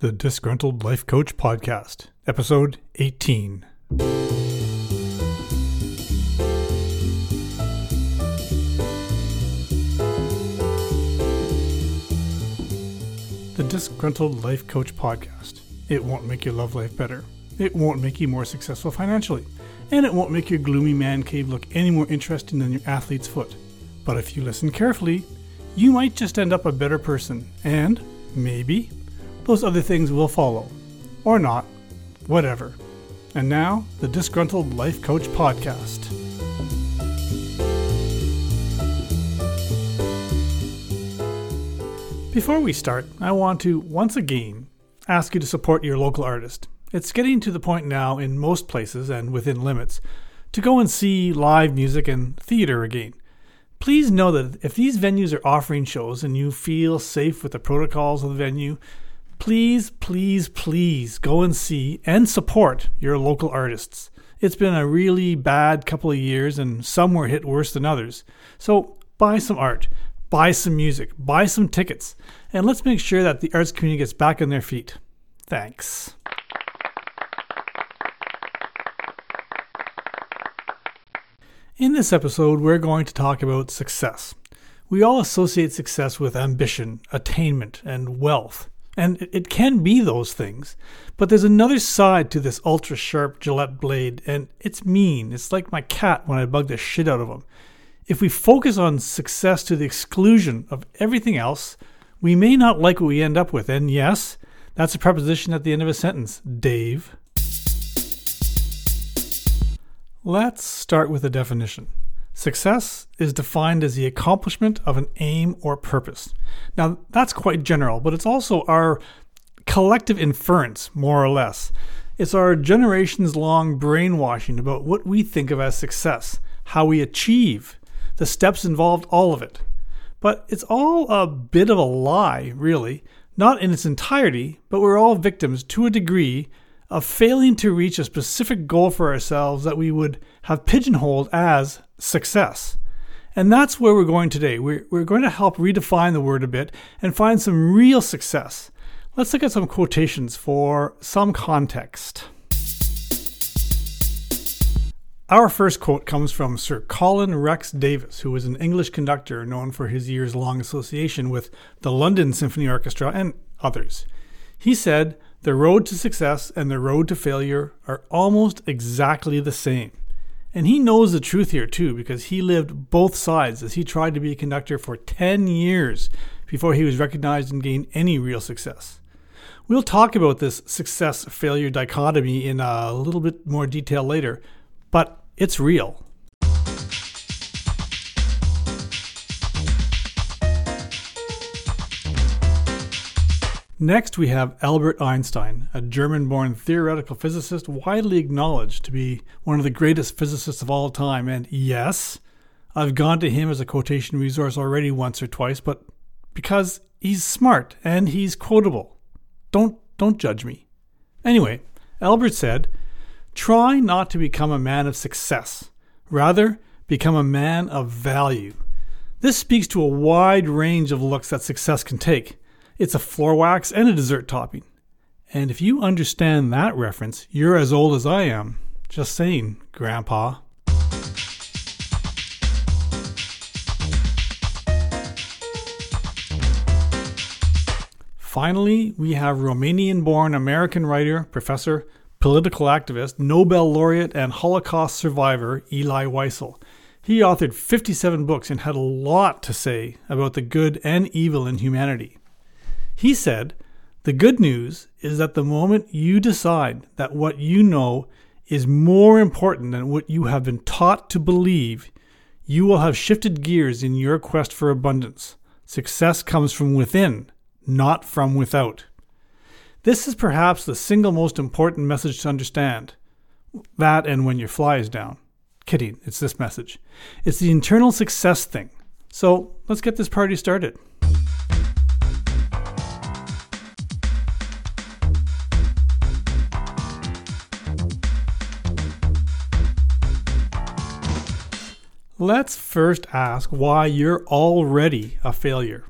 the Disgruntled Life Coach Podcast, Episode 18. The Disgruntled Life Coach Podcast. It won't make your love life better. It won't make you more successful financially. And it won't make your gloomy man cave look any more interesting than your athlete's foot. But if you listen carefully, you might just end up a better person. And, maybe, those other things will follow. Or not. Whatever. And now, the Disgruntled Life Coach Podcast. Before we start, I want to once again ask you to support your local artist. It's getting to the point now in most places and within limits to go and see live music and theater again. Please know that if these venues are offering shows and you feel safe with the protocols of the venue, please, please, please go and see and support your local artists. It's been a really bad couple of years and some were hit worse than others. So buy some art, buy some music, buy some tickets, and let's make sure that the arts community gets back on their feet. Thanks. In this episode, we're going to talk about success. We all associate success with ambition, attainment, and wealth. And it can be those things. But there's another side to this ultra sharp Gillette blade, and it's mean. It's like my cat when I bug the shit out of him. If we focus on success to the exclusion of everything else, we may not like what we end up with. And yes, that's a preposition at the end of a sentence, Dave. Let's start with a definition. Success is defined as the accomplishment of an aim or purpose. Now, that's quite general, but it's also our collective inference, more or less. It's our generations long brainwashing about what we think of as success, how we achieve, the steps involved, all of it. But it's all a bit of a lie, really. Not in its entirety, but we're all victims to a degree of failing to reach a specific goal for ourselves that we would have pigeonholed as success. And that's where we're going today. We're, we're going to help redefine the word a bit and find some real success. Let's look at some quotations for some context. Our first quote comes from Sir Colin Rex Davis, who was an English conductor known for his years long association with the London Symphony Orchestra and others. He said, The road to success and the road to failure are almost exactly the same. And he knows the truth here too, because he lived both sides as he tried to be a conductor for 10 years before he was recognized and gained any real success. We'll talk about this success failure dichotomy in a little bit more detail later, but it's real. Next, we have Albert Einstein, a German born theoretical physicist widely acknowledged to be one of the greatest physicists of all time. And yes, I've gone to him as a quotation resource already once or twice, but because he's smart and he's quotable. Don't, don't judge me. Anyway, Albert said, Try not to become a man of success. Rather, become a man of value. This speaks to a wide range of looks that success can take. It's a floor wax and a dessert topping. And if you understand that reference, you're as old as I am. Just saying, Grandpa. Finally, we have Romanian born American writer, professor, political activist, Nobel laureate, and Holocaust survivor Elie Wiesel. He authored 57 books and had a lot to say about the good and evil in humanity. He said, The good news is that the moment you decide that what you know is more important than what you have been taught to believe, you will have shifted gears in your quest for abundance. Success comes from within, not from without. This is perhaps the single most important message to understand. That and when your fly is down. Kidding, it's this message. It's the internal success thing. So let's get this party started. Let's first ask why you're already a failure.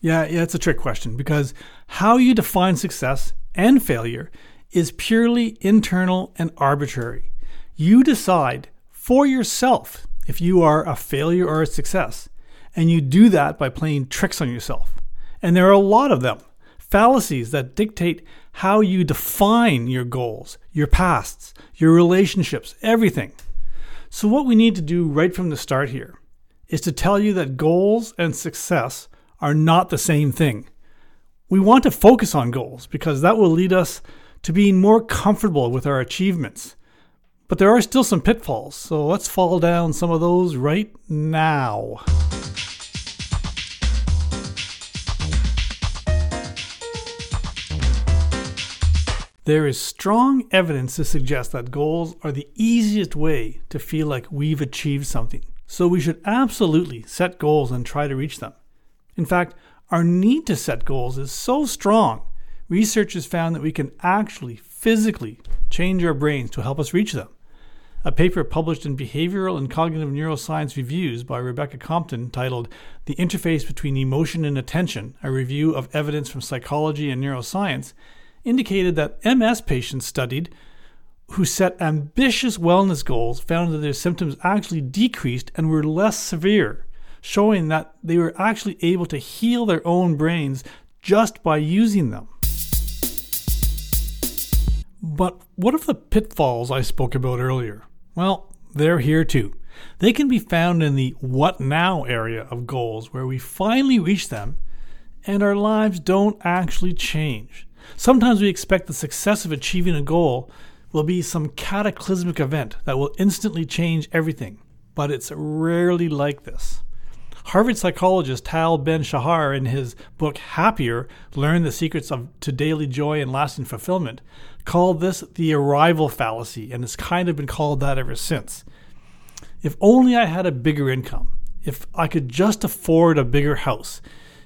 Yeah, yeah, it's a trick question because how you define success and failure is purely internal and arbitrary. You decide for yourself if you are a failure or a success, and you do that by playing tricks on yourself. And there are a lot of them fallacies that dictate how you define your goals, your pasts, your relationships, everything. So, what we need to do right from the start here is to tell you that goals and success are not the same thing. We want to focus on goals because that will lead us to being more comfortable with our achievements. But there are still some pitfalls, so let's fall down some of those right now. There is strong evidence to suggest that goals are the easiest way to feel like we've achieved something. So we should absolutely set goals and try to reach them. In fact, our need to set goals is so strong, research has found that we can actually physically change our brains to help us reach them. A paper published in Behavioral and Cognitive Neuroscience Reviews by Rebecca Compton titled The Interface Between Emotion and Attention, a review of evidence from psychology and neuroscience, indicated that MS patients studied who set ambitious wellness goals found that their symptoms actually decreased and were less severe, showing that they were actually able to heal their own brains just by using them. But what of the pitfalls I spoke about earlier? Well, they're here too. They can be found in the what now area of goals where we finally reach them and our lives don't actually change. Sometimes we expect the success of achieving a goal will be some cataclysmic event that will instantly change everything, but it's rarely like this. Harvard psychologist Tal Ben Shahar, in his book Happier Learn the Secrets of, to Daily Joy and Lasting Fulfillment, called this the arrival fallacy, and it's kind of been called that ever since. If only I had a bigger income, if I could just afford a bigger house,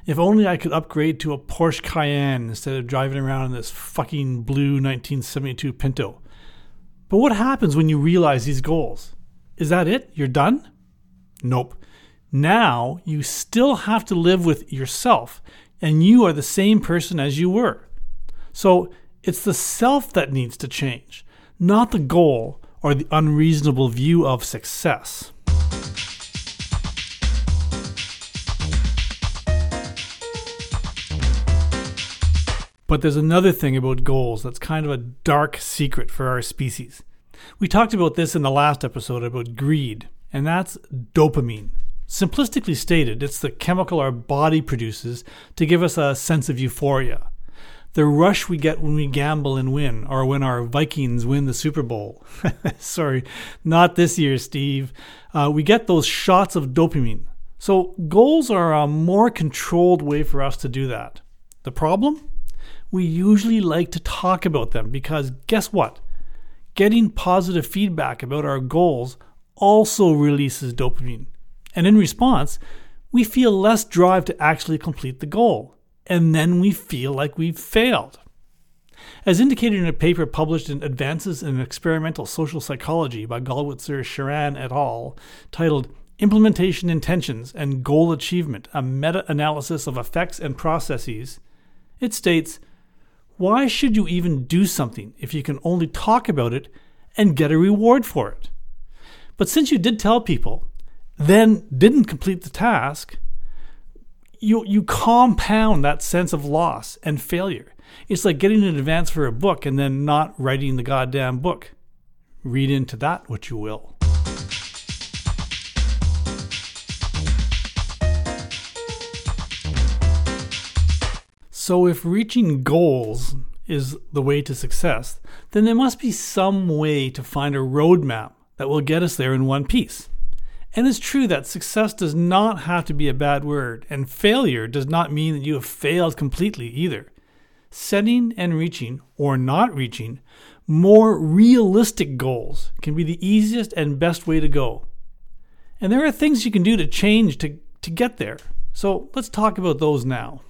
if only I could upgrade to a Porsche Cayenne instead of driving around in this fucking blue 1972 Pinto. But what happens when you realize these goals? Is that it? You're done? Nope. Now you still have to live with yourself, and you are the same person as you were. So it's the self that needs to change, not the goal or the unreasonable view of success. But there's another thing about goals that's kind of a dark secret for our species. We talked about this in the last episode about greed, and that's dopamine. Simplistically stated, it's the chemical our body produces to give us a sense of euphoria. The rush we get when we gamble and win, or when our Vikings win the Super Bowl. Sorry, not this year, Steve. Uh, we get those shots of dopamine. So, goals are a more controlled way for us to do that. The problem? We usually like to talk about them because guess what? Getting positive feedback about our goals also releases dopamine. And in response, we feel less drive to actually complete the goal. And then we feel like we've failed. As indicated in a paper published in Advances in Experimental Social Psychology by Gollwitzer, Sheeran et al., titled Implementation Intentions and Goal Achievement A Meta Analysis of Effects and Processes, it states why should you even do something if you can only talk about it and get a reward for it? But since you did tell people, then didn't complete the task, you, you compound that sense of loss and failure. It's like getting an advance for a book and then not writing the goddamn book. Read into that what you will. So, if reaching goals is the way to success, then there must be some way to find a roadmap that will get us there in one piece. And it's true that success does not have to be a bad word, and failure does not mean that you have failed completely either. Setting and reaching, or not reaching, more realistic goals can be the easiest and best way to go. And there are things you can do to change to, to get there. So let's talk about those now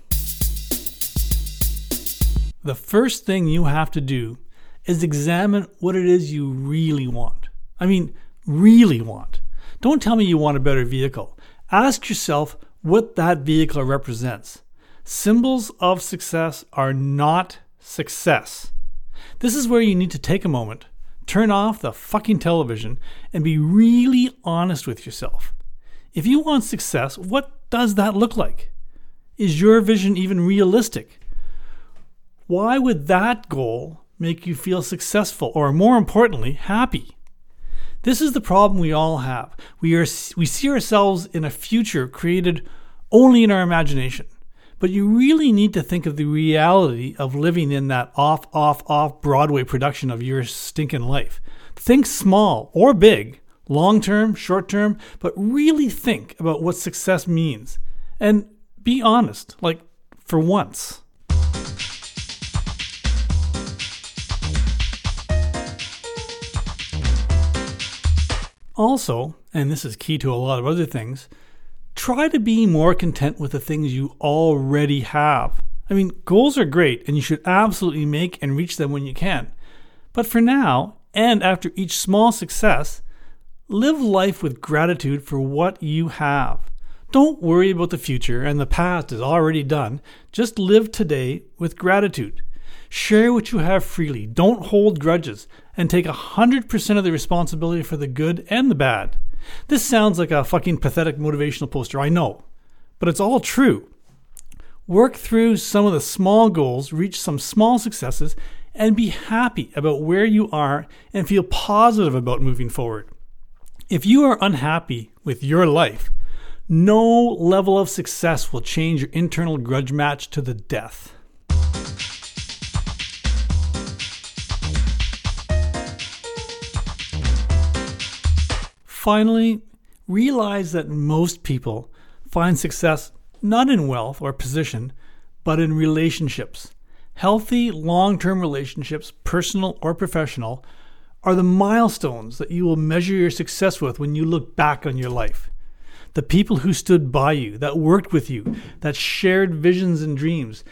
the first thing you have to do is examine what it is you really want. I mean, really want. Don't tell me you want a better vehicle. Ask yourself what that vehicle represents. Symbols of success are not success. This is where you need to take a moment, turn off the fucking television, and be really honest with yourself. If you want success, what does that look like? Is your vision even realistic? Why would that goal make you feel successful or, more importantly, happy? This is the problem we all have. We, are, we see ourselves in a future created only in our imagination. But you really need to think of the reality of living in that off, off, off Broadway production of your stinking life. Think small or big, long term, short term, but really think about what success means. And be honest, like for once. Also, and this is key to a lot of other things, try to be more content with the things you already have. I mean, goals are great and you should absolutely make and reach them when you can. But for now, and after each small success, live life with gratitude for what you have. Don't worry about the future and the past is already done. Just live today with gratitude. Share what you have freely. Don't hold grudges and take 100% of the responsibility for the good and the bad. This sounds like a fucking pathetic motivational poster, I know, but it's all true. Work through some of the small goals, reach some small successes, and be happy about where you are and feel positive about moving forward. If you are unhappy with your life, no level of success will change your internal grudge match to the death. Finally, realize that most people find success not in wealth or position, but in relationships. Healthy, long term relationships, personal or professional, are the milestones that you will measure your success with when you look back on your life. The people who stood by you, that worked with you, that shared visions and dreams,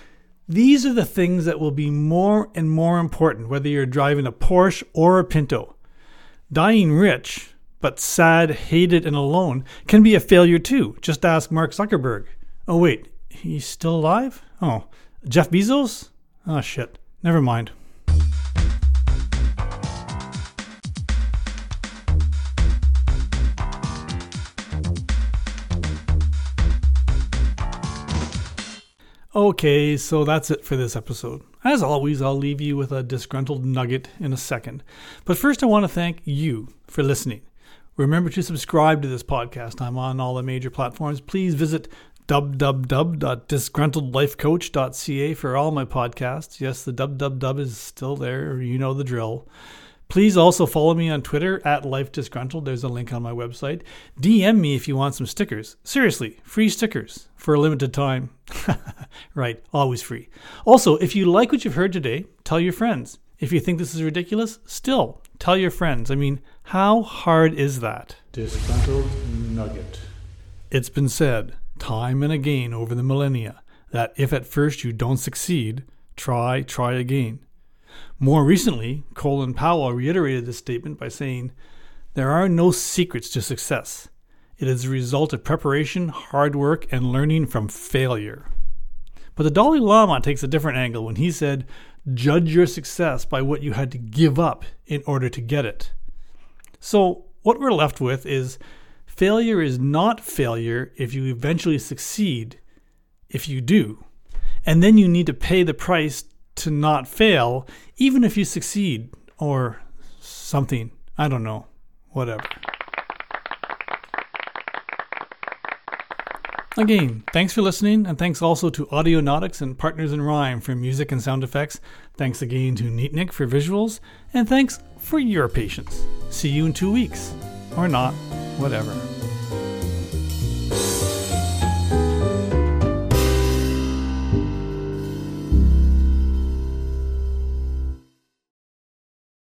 these are the things that will be more and more important whether you're driving a Porsche or a Pinto. Dying rich but sad, hated, and alone can be a failure too. Just ask Mark Zuckerberg. Oh, wait, he's still alive? Oh, Jeff Bezos? Oh, shit. Never mind. Okay, so that's it for this episode. As always, I'll leave you with a disgruntled nugget in a second. But first, I want to thank you for listening. Remember to subscribe to this podcast. I'm on all the major platforms. Please visit www.disgruntledlifecoach.ca for all my podcasts. Yes, the www is still there. You know the drill. Please also follow me on Twitter at Life Disgruntled. There's a link on my website. DM me if you want some stickers. Seriously, free stickers for a limited time. right, always free. Also, if you like what you've heard today, tell your friends. If you think this is ridiculous, still tell your friends. I mean, how hard is that? Disgruntled Nugget. It's been said time and again over the millennia that if at first you don't succeed, try, try again. More recently, Colin Powell reiterated this statement by saying, There are no secrets to success. It is the result of preparation, hard work, and learning from failure. But the Dalai Lama takes a different angle when he said, Judge your success by what you had to give up in order to get it. So, what we're left with is failure is not failure if you eventually succeed, if you do. And then you need to pay the price to not fail, even if you succeed, or something. I don't know. Whatever. Again, thanks for listening, and thanks also to Audionautics and Partners in Rhyme for music and sound effects. Thanks again to Neatnik for visuals, and thanks for your patience. See you in two weeks. Or not, whatever.